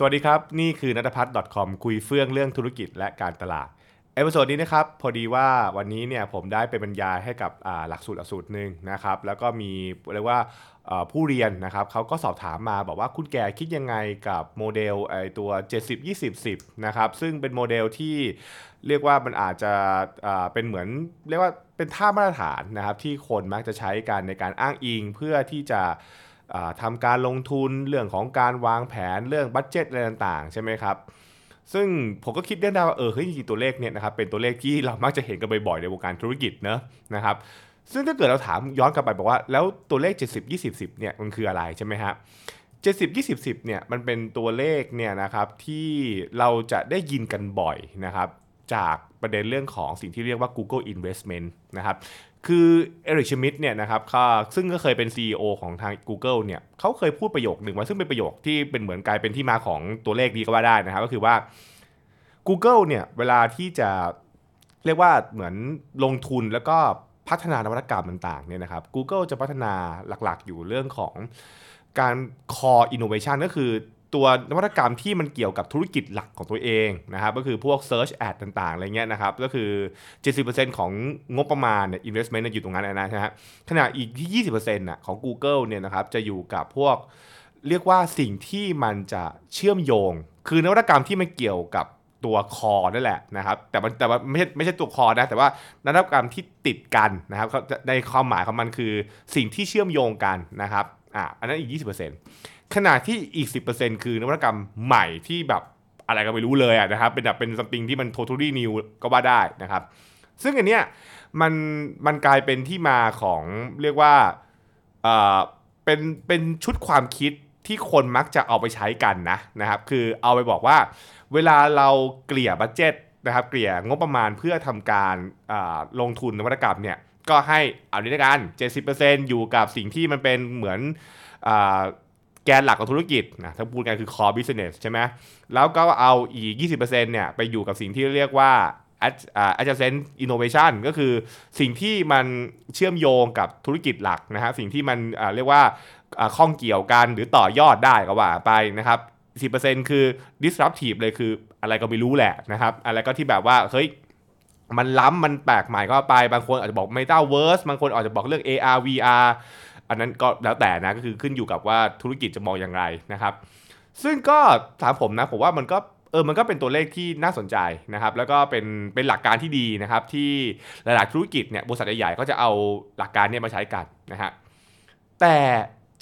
สวัสดีครับ นี่คือนัทพัฒน์ .com คุยเฟื่องเรื่องธุรกิจและการตลาด episode นี้นะครับ พอดีว่าวันนี้เนี่ยผมได้ไปบรรยายให้กับหลักสูตรหลักสูตรหนึ่งนะครับ แล้วก็มีเรียกว่าผู้เรียนนะครับเขาก็สอบถามมาบอกว่าคุณแกคิดยังไงกับโมเดลไอตัว 70 20 10 นะครับ ซึ่งเป็นโมเดลที่เรียกว่ามันอาจจะเป็นเหมือนเรียกว่าเป็นท่ามาตรฐานนะครับที่คนมักจะใช้กันในการอ้างอิงเพื่อที่จะ ทำการลงทุนเรื่องของการวางแผนเรื่องบัตเจ็ตอะไรต่างๆ ใช่ไหมครับ ซึ่งผมก็คิดได้ว่าเออเฮ้ยจริงๆตัวเลขเนี่ยนะครับเป็นตัวเลขที่เรามักจะเห็นกันบ่อยๆในวงการธุรกิจเนอะนะครับซึ่งถ้าเกิดเราถามย้อนกลับไปบอกว่า แล้วตัวเลข 70 20 10เนี่ยมันคืออะไรใช่ไหมฮะ70 20 10เนี่ยมันเป็นตัวเลขเนี่ยนะครับที่เราจะได้ยินกันบ่อยนะครับจากประเด็นเรื่องของสิ่งที่เรียกว่า Google Investment นะครับ คือเอริกชมิดเนี่ยนะครับซึ่งก็เคยเป็น CEO ของทาง Google เนี่ยเขาเคยพูดประโยคหนึ่งว่าซึ่งเป็นประโยคที่เป็นเหมือนกลายเป็นที่มาของตัวเลขนี้ก็ว่าได้นะครับ ก็คือว่า Google เนี่ยเวลาที่จะเรียกว่าเหมือนลงทุนแล้วก็พัฒนานวัตกรรมต่างๆเนี่ยนะครับ Google จะพัฒนาหลักๆ อยู่เรื่องของการ core innovation ก็คือ ตัวนวัตกรรมที่มันเกี่ยวกับธุรกิจหลักของตัวเองนะครับก็คือพวก Search Ad ต่างๆอะไรเงี้ยนะครับก็คือ 70%ของงบประมาณเนี่ย investment อยู่ตรงนั้นนะฮะขณะอีกที่ 20%น่ะของ Google เนี่ยนะครับจะอยู่กับพวกเรียกว่าสิ่งที่มันจะเชื่อมโยง คือนวัตกรรมที่มันเกี่ยวกับตัวคอนั่นแหละนะครับแต่แต่ว่าไม่ใช่ไม่ใช่ตัวคอนะแต่ว่านวัตกรรมที่ติดกันนะครับในความหมายของมันคือสิ่งที่เชื่อมโยงกันนะครับอ่าอันนั้นอีก 20% ขณะที่อีก 10%คือนวัตกรรมใหม่ที่แบบอะไรก็ไม่รู้เลยนะครับ เป็นแบบเป็นสัมติงที่มัน totally new ก็ว่าได้นะครับ ซึ่งอันเนี้ยมันมันกลายเป็นที่มาของเรียกว่าเอ่อเป็นเป็นชุดความคิดที่คนมักจะเอาไปใช้กันนะนะครับ คือเอาไปบอกว่าเวลาเราเกลี่ยบัตเจ็ตนะครับ เกลี่ยงบประมาณเพื่อทำการลงทุนนวัตกรรมเนี่ยก็ให้เอานี้ละกัน 70%อยู่กับสิ่งที่มันเป็นเหมือน แกนหลักของธุรกิจนะถ้าพูดกันคือ core business ใช่ไหมแล้วก็เอาอีก 20%เนี่ยไปอยู่กับสิ่งที่เรียกว่า adjacent innovation ก็คือสิ่งที่มันเชื่อมโยงกับธุรกิจหลักนะฮะสิ่งที่มันเรียกว่าข้องเกี่ยวกันหรือต่อยอดได้ก็ว่าไปนะครับ10%คือ disruptive เลยคืออะไรก็ไม่รู้แหละนะครับ อะไรก็ที่แบบว่า เฮ้ย มันล้ำมันแปลกใหม่ก็ไป บางคนอาจจะบอก metaverse บางคนอาจจะบอกเรื่อง AR VR อันนั้นก็แล้วแต่นะก็คือขึ้นอยู่กับว่าธุรกิจจะมองอย่างไรนะครับ ซึ่งก็ถามผมนะผมว่ามันก็เออมันก็เป็นตัวเลขที่น่าสนใจนะครับ แล้วก็เป็นเป็นหลักการที่ดีนะครับ ที่หลายๆธุรกิจเนี่ยบริษัทใหญ่ๆก็จะเอาหลักการเนี้มาใช้กันนะฮะแต่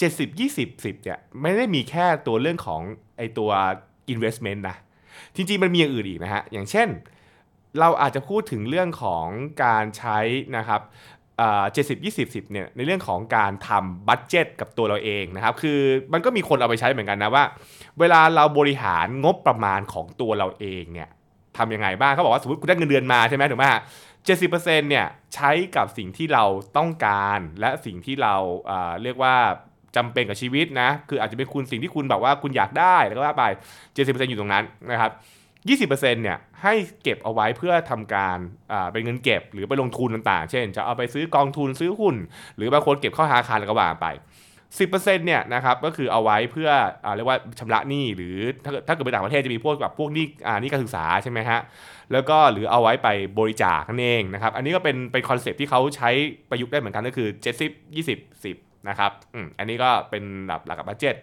70 20 10เนี่ยไม่ได้มีแค่ตัวเรื่องของไอตัว investment นะจริงๆมันมีอย่างอื่นอีกนะฮะอย่างเช่น เราอาจจะพูดถึงเรื่องของการใช้นะครับ เจ็ดสิบยี่สิบสิบเนี่ยในเรื่องของการทำบัตเจ็ตกับตัวเราเองนะครับคือมันก็มีคนเอาไปใช้เหมือนกันนะว่า เวลาเราบริหารงบประมาณของตัวเราเองเนี่ยทำยังไงบ้างเขาบอกว่าสมมติคุณได้เงินเดือนมาใช่ไหมถูกไหมเจ็ดสิบเปอร์เซ็นต์เนี่ยใช้กับสิ่งที่เราต้องการและสิ่งที่เราเรียกว่าจำเป็นกับชีวิตนะคืออาจจะเป็นคุณสิ่งที่คุณแบบว่าคุณอยากได้แล้วก็ว่าไปเจ็ดสิบเปอร์เซ็นต์อยู่ตรงนั้นนะครับ 20%เนี่ยให้เก็บเอาไว้เพื่อทำการเป็นเงินเก็บหรือไปลงทุนต่างๆ เช่น จะเอาไปซื้อกองทุนซื้อหุ้น หรือบางคนเก็บเข้าธนาคารแล้วก็วางไป 10%เนี่ยนะครับก็คือเอาไว้เพื่ออเรียกว่าชำระหนี้หรือถ้าถ้าเกิดไปต่างประเทศจะมีพวกแบบพวกหนี้อ่านี้การศึกษาใช่ไหมฮะแล้วก็หรือเอาไว้ไปบริจาคนั่นเองนะครับอันนี้ก็เป็นเป็นคอนเซปที่เขาใช้ประยุกต์ได้เหมือนกันก็คือ 70 20 10นะครับอืมอันนี้ก็เป็นแบบหลักบัตเจ็ต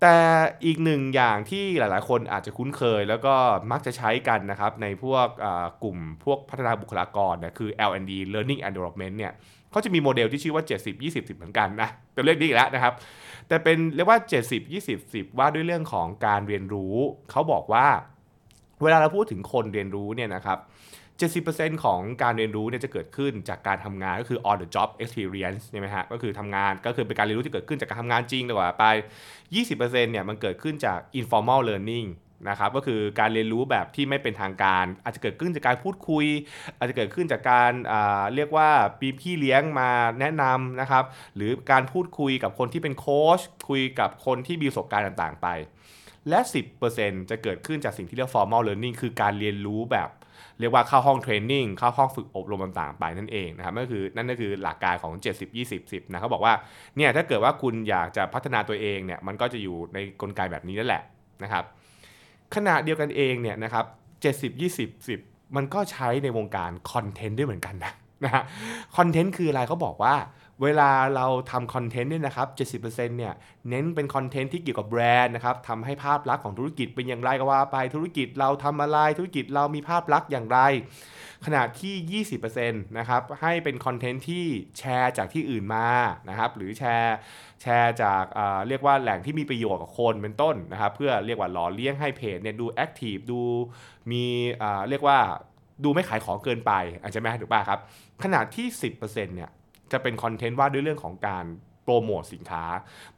แต่อีกหนึ่งอย่างที่หลาย ๆ คนอาจจะคุ้นเคย แล้วก็มักจะใช้กันนะครับในพวกกลุ่มพวกพัฒนาบุคลากรนะคือ L&D Learning and Development เนี่ยเขาจะมีโมเดลที่ชื่อว่า 70 20 10 เหมือนกันนะเป็นเลขนี้อีกแล้วนะครับ แต่เป็นเรียกว่า 70 20 10 ว่าด้วยเรื่องของการเรียนรู้ เขาบอกว่า เวลาเราพูดถึงคนเรียนรู้เนี่ยนะครับ 70%ของการเรียนรู้เนี่ยจะเกิดขึ้นจากการทำงานก็คือ on the job experience ใช่ไหมฮะก็คือทำงานก็คือเป็นการเรียนรู้ที่เกิดขึ้นจากการทำงานจริงดีกว่าไป 20%เนี่ยมันเกิดขึ้นจาก informal learning นะครับก็คือการเรียนรู้แบบที่ไม่เป็นทางการ อาจจะเกิดขึ้นจากการพูดคุย อาจจะเกิดขึ้นจากการเรียกว่าปีพี่เลี้ยงมาแนะนำนะครับหรือการพูดคุยกับคนที่เป็นโค้ชคุยกับคนที่มีประสบการณ์ต่างๆ ไป และ 10%จะเกิดขึ้นจากสิ่งที่เรียก formal learning คือการเรียนรู้แบบ เรียกว่าเข้าห้องเทรนนิ่งเข้าห้องฝึกอบรมต่างๆ ไปนั่นเองนะครับนั่นคือนั่นก็คือหลักการของ 70 20 10นะเขาบอกว่าเนี่ยถ้าเกิดว่าคุณอยากจะพัฒนาตัวเองเนี่ยมันก็จะอยู่ในกลไกแบบนี้นั่นแหละนะครับขณะเดียวกันเองเนี่ยนะครับ70 20 10 มันก็ใช้ในวงการคอนเทนต์ด้วยเหมือนกันนะนะฮะคอนเทนต์คืออะไรเขาบอกว่า เวลาเราทำคอนเทนต์เนี่ยนะครับ 70%เนี่ยเน้นเป็นคอนเทนต์ที่เกี่ยวกับแบรนด์นะครับทำให้ภาพลักษณ์ของธุรกิจเป็นอย่างไรก็ว่าไปธุรกิจเราทำอะไรธุรกิจเรามีภาพลักษณ์อย่างไร ขณะที่ 20%นะครับให้เป็นคอนเทนต์ที่แชร์จากที่อื่นมานะครับหรือแชร์แชร์จากเเรียกว่าแหล่งที่มีประโยชน์กับคนเป็นต้นนะครับเพื่อเรียกว่าหล่อเลี้ยงให้เพจเนี่ยดู active ดูมีเรียกว่าดูไม่ขายของเกินไปอาจจะไม่ถูกป่ะครับขนาดที่ 10%เนี่ย จะเป็นคอนเทนต์ว่าด้วยเรื่องของการโปรโมทสินค้า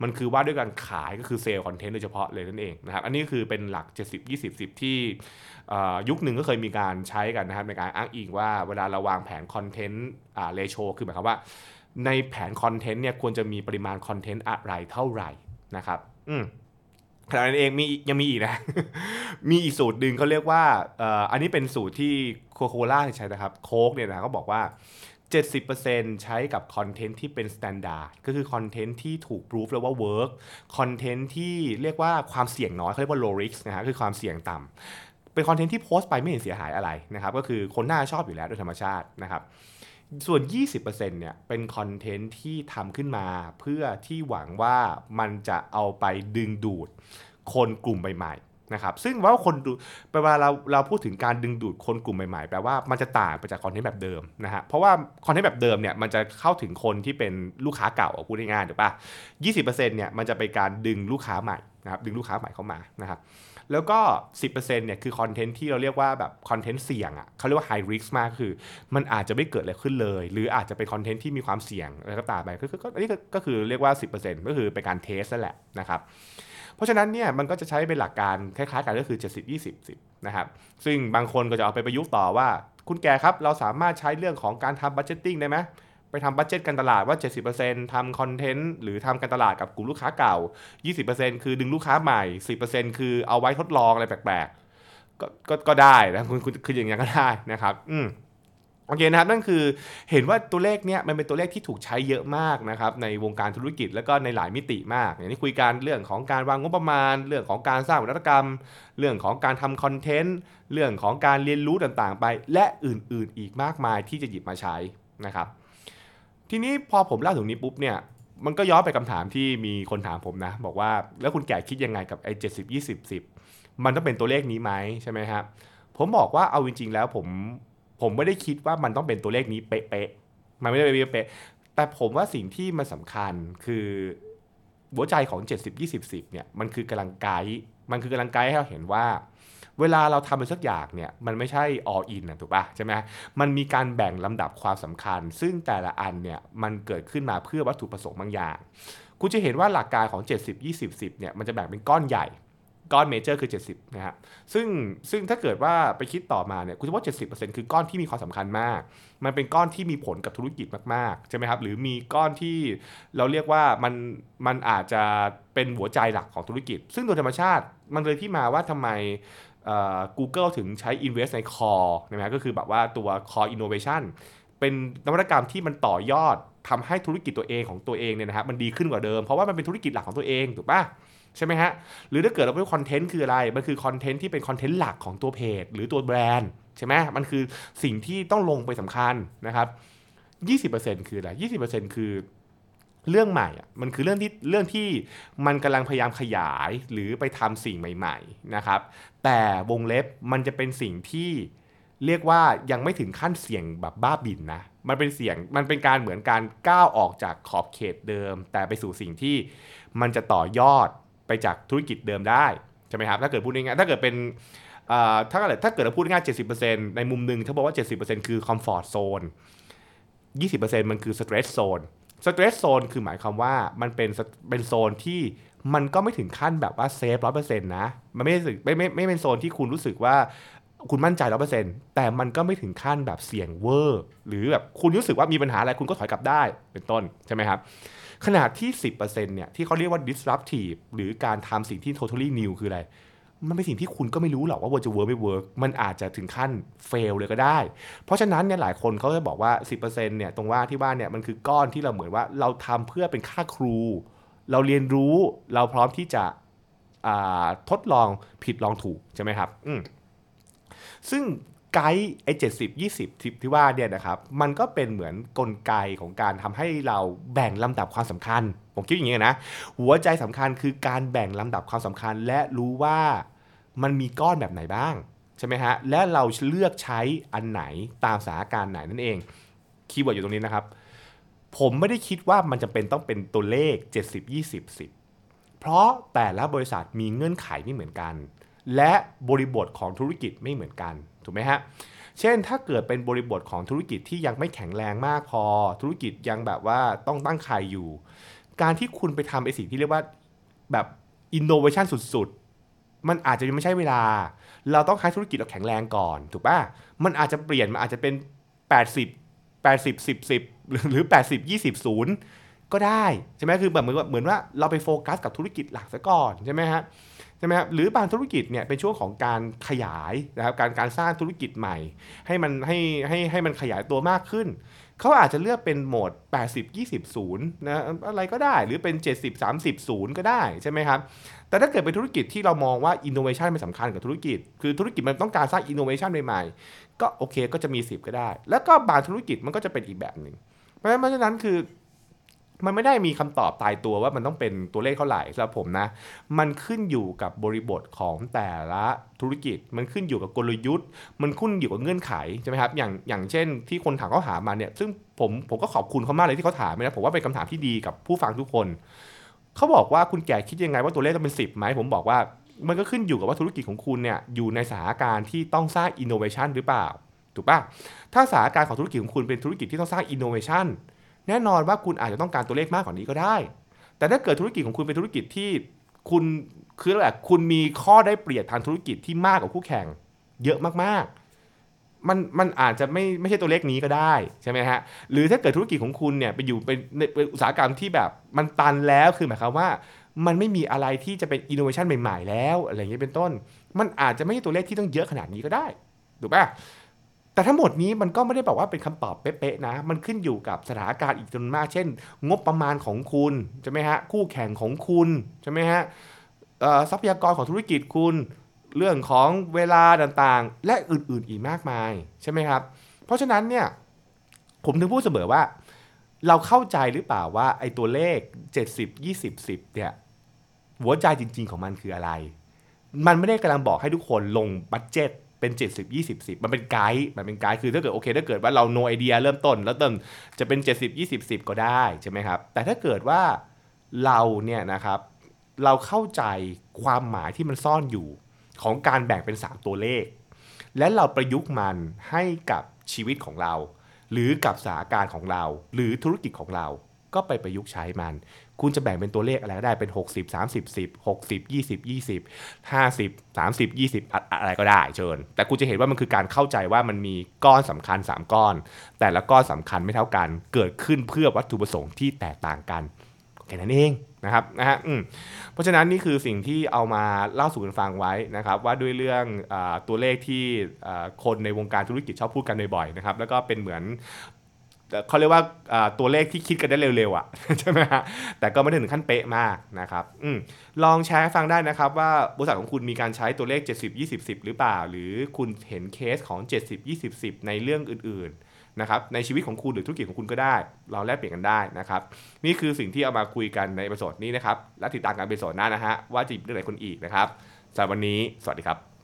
มันคือว่าด้วยการขายก็คือ sales content โดยเฉพาะเลยนั่นเองนะครับ อันนี้คือเป็นหลัก 70 20 10 ที่ยุคหนึ่งก็เคยมีการใช้กันนะครับในการอ้างอิงว่าเวลาเราวางแผน content ratio คือหมายความว่า ในแผนคอนเทนต์เนี่ยควรจะมีปริมาณคอนเทนต์อะไรเท่าไหร่นะครับ อืมขณะนั้นเองมียังมีอีกนะ มีอีกสูตรหนึ่งเขาเรียกว่าอันนี้เป็นสูตรที่ Coca-Cola ใช้นะครับ โค้กเนี่ยนะเขาบอกว่า 70%ใช้กับคอนเทนต์ที่เป็น standard ก็คือคอนเทนต์ที่ถูก prove แล้วว่า work คอนเทนต์ที่เรียกว่าความเสี่ยงน้อยเขาเรียกว่า low risk นะฮะคือความเสี่ยงต่ำเป็นคอนเทนต์ที่โพสต์ไปไม่เห็นเสียหายอะไรนะครับก็คือคนน่าชอบอยู่แล้วโดยธรรมชาตินะครับส่วน 20%เนี่ยเป็นคอนเทนต์ที่ทำขึ้นมาเพื่อที่หวังว่ามันจะเอาไปดึงดูดคนกลุ่มใหม่ นะครับซึ่งว่าคนดูแปลว่าเราเราพูดถึงการดึงดูดคนกลุ่มใหม่ๆแปลว่ามันจะต่างไปจากคอนเทนต์แบบเดิมนะฮะเพราะว่าคอนเทนต์แบบเดิมเนี่ยมันจะเข้าถึงคนที่เป็นลูกค้าเก่าพูดง่ายๆถูกปะ20%เนี่ยมันจะเป็นการดึงลูกค้าใหม่นะครับดึงลูกค้าใหม่เข้ามานะครับแล้วก็ 10%เนี่ยคือคอนเทนต์ที่เราเรียกว่าแบบคอนเทนต์เสี่ยงอะ่ะเขาเรียกว่า high risk มากคือ มันอาจจะไม่เกิดอะไรขึ้นเลย หรืออาจจะเป็นคอนเทนต์ที่มีความเสี่ยงอะไรก็ตามไปก็อันนี้ก็คือเรียกว่า 10%ก็คือเป็นการ test นั่นแหละนะครับ เพราะฉะนั้นเนี่ยมันก็จะใช้เป็นหลักการคล้ายๆกันก็คือ 70 20 10นะครับซึ่งบางคนก็จะเอาไปประยุกต์ต่อว่า คุณแกครับเราสามารถใช้เรื่องของการทำบัจเจตติ้งได้ไหมไปทำบัจเจตการตลาดว่า 70%ทำคอนเทนต์หรือทำการตลาดกับกลุ่มลูกค้าเก่า 20%คือดึงลูกค้าใหม่ 10%คือเอาไว้ทดลองอะไรแปลกๆ ก็ก็ก็ได้นะคุณคืออย่างนี้ก็ได้นะครับ อืม โอเคนะครับนั่นคือเห็นว่าตัวเลขเนี้ยมันเป็นตัวเลขที่ถูกใช้เยอะมากนะครับในวงการธุรกิจแล้วก็ในหลายมิติมาก อย่างที่คุยกันเรื่องของการวางงบประมาณ เรื่องของการสร้างวัตกรรม เรื่องของการทำคอนเทนต์เรื่องของการเรียนรู้ต่างๆ ไป และอื่นๆ อีกมากมายที่จะหยิบมาใช้นะครับ ทีนี้พอผมเล่าถึงนี้ปุ๊บเนี่ยมันก็ย้อนไปคำถามที่มีคนถามผมนะ บอกว่าแล้วคุณแก่คิดยังไงกับไอ้เจ็ดสิบยี่สิบสิบมันต้องเป็นตัวเลขนี้ไหมใช่ไหมครับผมบอกว่าเอาจริงๆแล้วผม ผมไม่ได้คิดว่ามันต้องเป็นตัวเลขนี้เป๊ะๆมันไม่ได้เป๊ะๆแต่ผมว่าสิ่งที่มันสำคัญคือหัวใจของ 70 20 10เนี่ยมันคือกำลังไกด์มันคือกำลังไกด์ให้เราเห็นว่า เวลาเราทำอะไรสักอย่างเนี่ยมันไม่ใช่ all in นะถูกปะใช่ไหมมันมีการแบ่งลำดับความสำคัญ ซึ่งแต่ละอันเนี่ยมันเกิดขึ้นมาเพื่อวัตถุประสงค์บางอย่าง คุณจะเห็นว่าหลักการของ 70 20 10เนี่ยมันจะแบ่งเป็นก้อนใหญ่ ก้อนเมเจอร์คือ 70นะฮะซึ่งซึ่งถ้าเกิดว่าไปคิดต่อมาเนี่ยคุณจะว่า 70%คือก้อนที่มีความสำคัญมาก มันเป็นก้อนที่มีผลกับธุรกิจมากๆใช่ไหมครับหรือมีก้อนที่เราเรียกว่ามันมันอาจจะเป็นหัวใจหลักของธุรกิจ ซึ่งโดยธรรมชาติมันเลยที่มาว่าทำไม Google ถึงใช้ invest ใน core นะฮะก็คือแบบว่าตัว core innovation เป็นนวัตกรรมที่มันต่อยอดทำให้ธุรกิจตัวเองของตัวเองเนี่ยนะครับมันดีขึ้นกว่าเดิมเพราะว่ามันเป็นธุรกิจหลักของตัวเองถูกปะ ใช่ไหมฮะ หรือถ้าเกิดเราพูดคอนเทนต์คืออะไร มันคือคอนเทนต์ที่เป็นคอนเทนต์หลักของตัวเพจ หรือตัวแบรนด์ใช่ไหมมันคือสิ่งที่ต้องลงไปสำคัญนะครับ20%คืออะไร20%คือเรื่องใหม่ มันคือเรื่องที่เรื่องที่มันกำลังพยายามขยายหรือไปทำสิ่งใหม่ๆนะครับ แต่วงเล็บมันจะเป็นสิ่งที่เรียกว่ายังไม่ถึงขั้นเสี่ยงแบบบ้าบินนะ มันเป็นเสี่ยง มันเป็นการเหมือนการก้าวออกจากขอบเขตเดิม แต่ไปสู่สิ่งที่มันจะต่อยอด ไปจากธุรกิจเดิมได้ใช่ไหมครับถ้าเกิดพูดง่ายๆถ้าเกิดเป็นถ้าเกิดถ้าเกิดเราพูดง่าย70%ในมุมหนึ่งถ้าบอกว่า 70%คือ comfort zone 20%มันคือ stretch zone stretch zone คือหมายความว่ามันเป็นเป็นโซนที่มันก็ไม่ถึงขั้นแบบว่า safe ร้อยเปอร์เซ็นต์นะ มันไม่ไม่ไม่ไม่ไม่เป็นโซนที่คุณรู้สึกว่าคุณมั่นใจร้อยเปอร์เซ็นต์แต่มันก็ไม่ถึงขั้นแบบเสี่ยงเวอร์ หรือแบบคุณรู้สึกว่ามีปัญหาอะไรคุณก็ถอยกลับได้เป็นต้นใช่ไหมครับ ขนาดที่ 10%เนี่ยที่เขาเรียกว่า disruptive หรือการทำสิ่งที่ totally new คืออะไร มันเป็นสิ่งที่คุณก็ไม่รู้หรอกว่าว่าจะ work ไม่ work มันอาจจะถึงขั้น fail เลยก็ได้ เพราะฉะนั้นเนี่ยหลายคนเขาจะบอกว่า 10%เนี่ยตรงว่าที่ว่าเนี่ยมันคือก้อนที่เราเหมือนว่าเราทำเพื่อเป็นค่าครู เราเรียนรู้เราพร้อมที่จะทดลองผิดลองถูกใช่ไหมครับอืมซึ่ง ไกด์ไอ้เจ็ดสิบยี่สิบที่ว่าเนี่ยนะครับมันก็เป็นเหมือนกลไกของการทำให้เราแบ่งลำดับความสำคัญ ผมคิดอย่างนี้นะ หัวใจสำคัญคือการแบ่งลำดับความสำคัญ และรู้ว่ามันมีก้อนแบบไหนบ้างใช่ไหมฮะและเราเลือกใช้อันไหนตามสถานการณ์ไหนนั่นเองคีย์เวิร์ดอยู่ตรงนี้นะครับ ผมไม่ได้คิดว่ามันจะเป็นต้องเป็นตัวเลข 70 20 10 เพราะแต่ละบริษัทมีเงื่อนไขไม่เหมือนกัน และบริบทของธุรกิจไม่เหมือนกัน ถูกไหมฮะ เช่นถ้าเกิดเป็นบริบทของธุรกิจที่ยังไม่แข็งแรงมากพอ ธุรกิจยังแบบว่าต้องตั้งไข่อยู่ การที่คุณไปทำไอสิ่งที่เรียกว่าแบบอินโนเวชันสุดๆ มันอาจจะยังไม่ใช่เวลา เราต้องให้ธุรกิจเราแข็งแรงก่อน ถูกปะมันอาจจะเปลี่ยน มันอาจจะเป็น 80 80 10 10 หรือ 80 20 0 ก็ได้ ใช่ไหมคือแบบเหมือนเหมือนว่าเราไปโฟกัสกับธุรกิจหลักซะก่อนใช่ไหมฮะ ใช่ไหมครับหรือบางธุรกิจเนี่ยเป็นช่วงของการขยายนะครับการการสร้างธุรกิจใหม่ ให้มันให้ให้ให้มันขยายตัวมากขึ้น เขาอาจจะเลือกเป็นโหมด 80 20 0นะอะไรก็ได้หรือเป็น 70 30 0 ก็ได้ใช่ไหมครับแต่ถ้าเกิดเป็นธุรกิจที่เรามองว่าอินโนเวชันเป็นสำคัญกับธุรกิจ คือธุรกิจมันต้องการสร้างอินโนเวชันใหม่ๆก็โอเคก็จะมี 10 ก็ได้ แล้วก็บางธุรกิจมันก็จะเป็นอีกแบบหนึ่งเพราะฉะนั้นคือ มันไม่ได้มีคำตอบตายตัวว่ามันต้องเป็นตัวเลขเท่าไหร่สำหรับผมนะ มันขึ้นอยู่กับบริบทของแต่ละธุรกิจ มันขึ้นอยู่กับกลยุทธ์ มันขึ้นอยู่กับเงื่อนไขใช่ไหมครับ อย่างอย่างเช่น ที่คนถามเขาถามมาเนี่ย ซึ่งผมผมก็ขอบคุณเขามากเลยที่เขาถามนะ ผมว่าเป็นคำถามที่ดีกับผู้ฟังทุกคน เขาบอกว่าคุณแก่คิดยังไงว่าตัวเลขต้องเป็น 10ไหม ผมบอกว่ามันก็ขึ้นอยู่กับว่าธุรกิจของคุณเนี่ยอยู่ในสถานการณ์ที่ต้องสร้างอินโนเวชันหรือเปล่า ถูกปะถ้าสถานการณ์ของธุรกิจของคุณเป็นธุรกิจที่ต้องสร้างอินโนเวชัน แน่นอนว่าคุณอาจจะต้องการตัวเลขมากกว่านี้ก็ได้ แต่ถ้าเกิดธุรกิจของคุณเป็นธุรกิจที่คุณคืออะไรคุณมีข้อได้เปรียบทางธุรกิจที่มากกว่าคู่แข่ง เยอะมากๆ มันมันอาจจะไม่ไม่ใช่ตัวเลขนี้ก็ได้ใช่ไหมฮะหรือถ้าเกิดธุรกิจของคุณเนี่ยไปอยู่เป็นเป็นอุตสาหกรรมที่แบบมันตันแล้วคือหมายความว่า มันไม่มีอะไรที่จะเป็นอินโนเวชันใหม่ ๆ แล้วอะไรอย่างเงี้ยเป็นต้น มันอาจจะไม่ใช่ตัวเลขที่ต้องเยอะขนาดนี้ก็ได้ถูกป่ะ แต่ทั้งหมดนี้มันก็ไม่ได้บอกว่าเป็นคำตอบเป๊ะๆนะ มันขึ้นอยู่กับสถานการณ์อีกจำนวนมาก เช่น งบประมาณของคุณใช่ไหมฮะ คู่แข่งของคุณใช่ไหมฮะทรัพยากรของธุรกิจคุณ เรื่องของเวลาต่างๆ และอื่นๆอีกมากมายใช่ไหมครับ เพราะฉะนั้นเนี่ยผมถึงพูดเสมอว่า เราเข้าใจหรือเปล่าว่าไอ้ตัวเลข 70 20 10เนี่ยหัวใจจริง ๆของมันคืออะไร มันไม่ได้กำลังบอกให้ทุกคนลงบัตเจ็ต เป็น 70 20 10 มันเป็นไกด์มันเป็นไกด์คือถ้าเกิดโอเค ถ้าเกิดว่าเราโนไอเดียเริ่มต้น แล้วเติมจะเป็น 70 20 10 ก็ได้ใช่ไหมครับ แต่ถ้าเกิดว่าเราเนี่ยนะครับเราเข้าใจความหมายที่มันซ่อนอยู่ของการแบ่งเป็น 3 ตัวเลข และเราประยุกต์มันให้กับชีวิตของเรา หรือกับสถานการณ์ของเรา หรือธุรกิจของเราก็ไปประยุกต์ใช้มัน คุณจะแบ่งเป็นตัวเลขอะไรก็ได้เป็น 60 30 10 60 20 20 50 30 20 อะไรก็ได้เชิญ แต่คุณจะเห็นว่ามันคือการเข้าใจว่ามันมีก้อนสำคัญ 3 ก้อน แต่ละก้อนสำคัญไม่เท่ากัน เกิดขึ้นเพื่อวัตถุประสงค์ที่แตกต่างกันแค่นั้นเองนะครับนะฮะเพราะฉะนั้นนี่คือสิ่งที่เอามาเล่าสู่กันฟังไว้นะครับว่าด้วยเรื่องอตัวเลขที่คนในวงการธุรกิจชอบพูดกันบ่อยๆนะครับแล้วก็เป็นเหมือน เขาเรียกว่าตัวเลขที่คิดกันได้เร็วๆอะใช่ไหมฮะแต่ก็ไม่ถึงขั้นเป๊ะมากนะครับอลองแชร์ฟังได้นะครับว่าบริษัทของคุณมีการใช้ตัวเลข 70 20 10 หรือเปล่า หรือคุณเห็นเคสของ 70 20 10 ในเรื่องอื่นๆนะครับในชีวิตของคุณหรือธุรกิจของคุณก็ได้ เราแลกเปลี่ยนกันได้นะครับนี่คือสิ่งที่เอามาคุยกันในประสดนี้นะครับและติดตามการเป็นสดหน้านะฮะว่าจะหยิบเรื่องไหนคนอีกนะครับสำหรับวันนี้สวัสดีครับ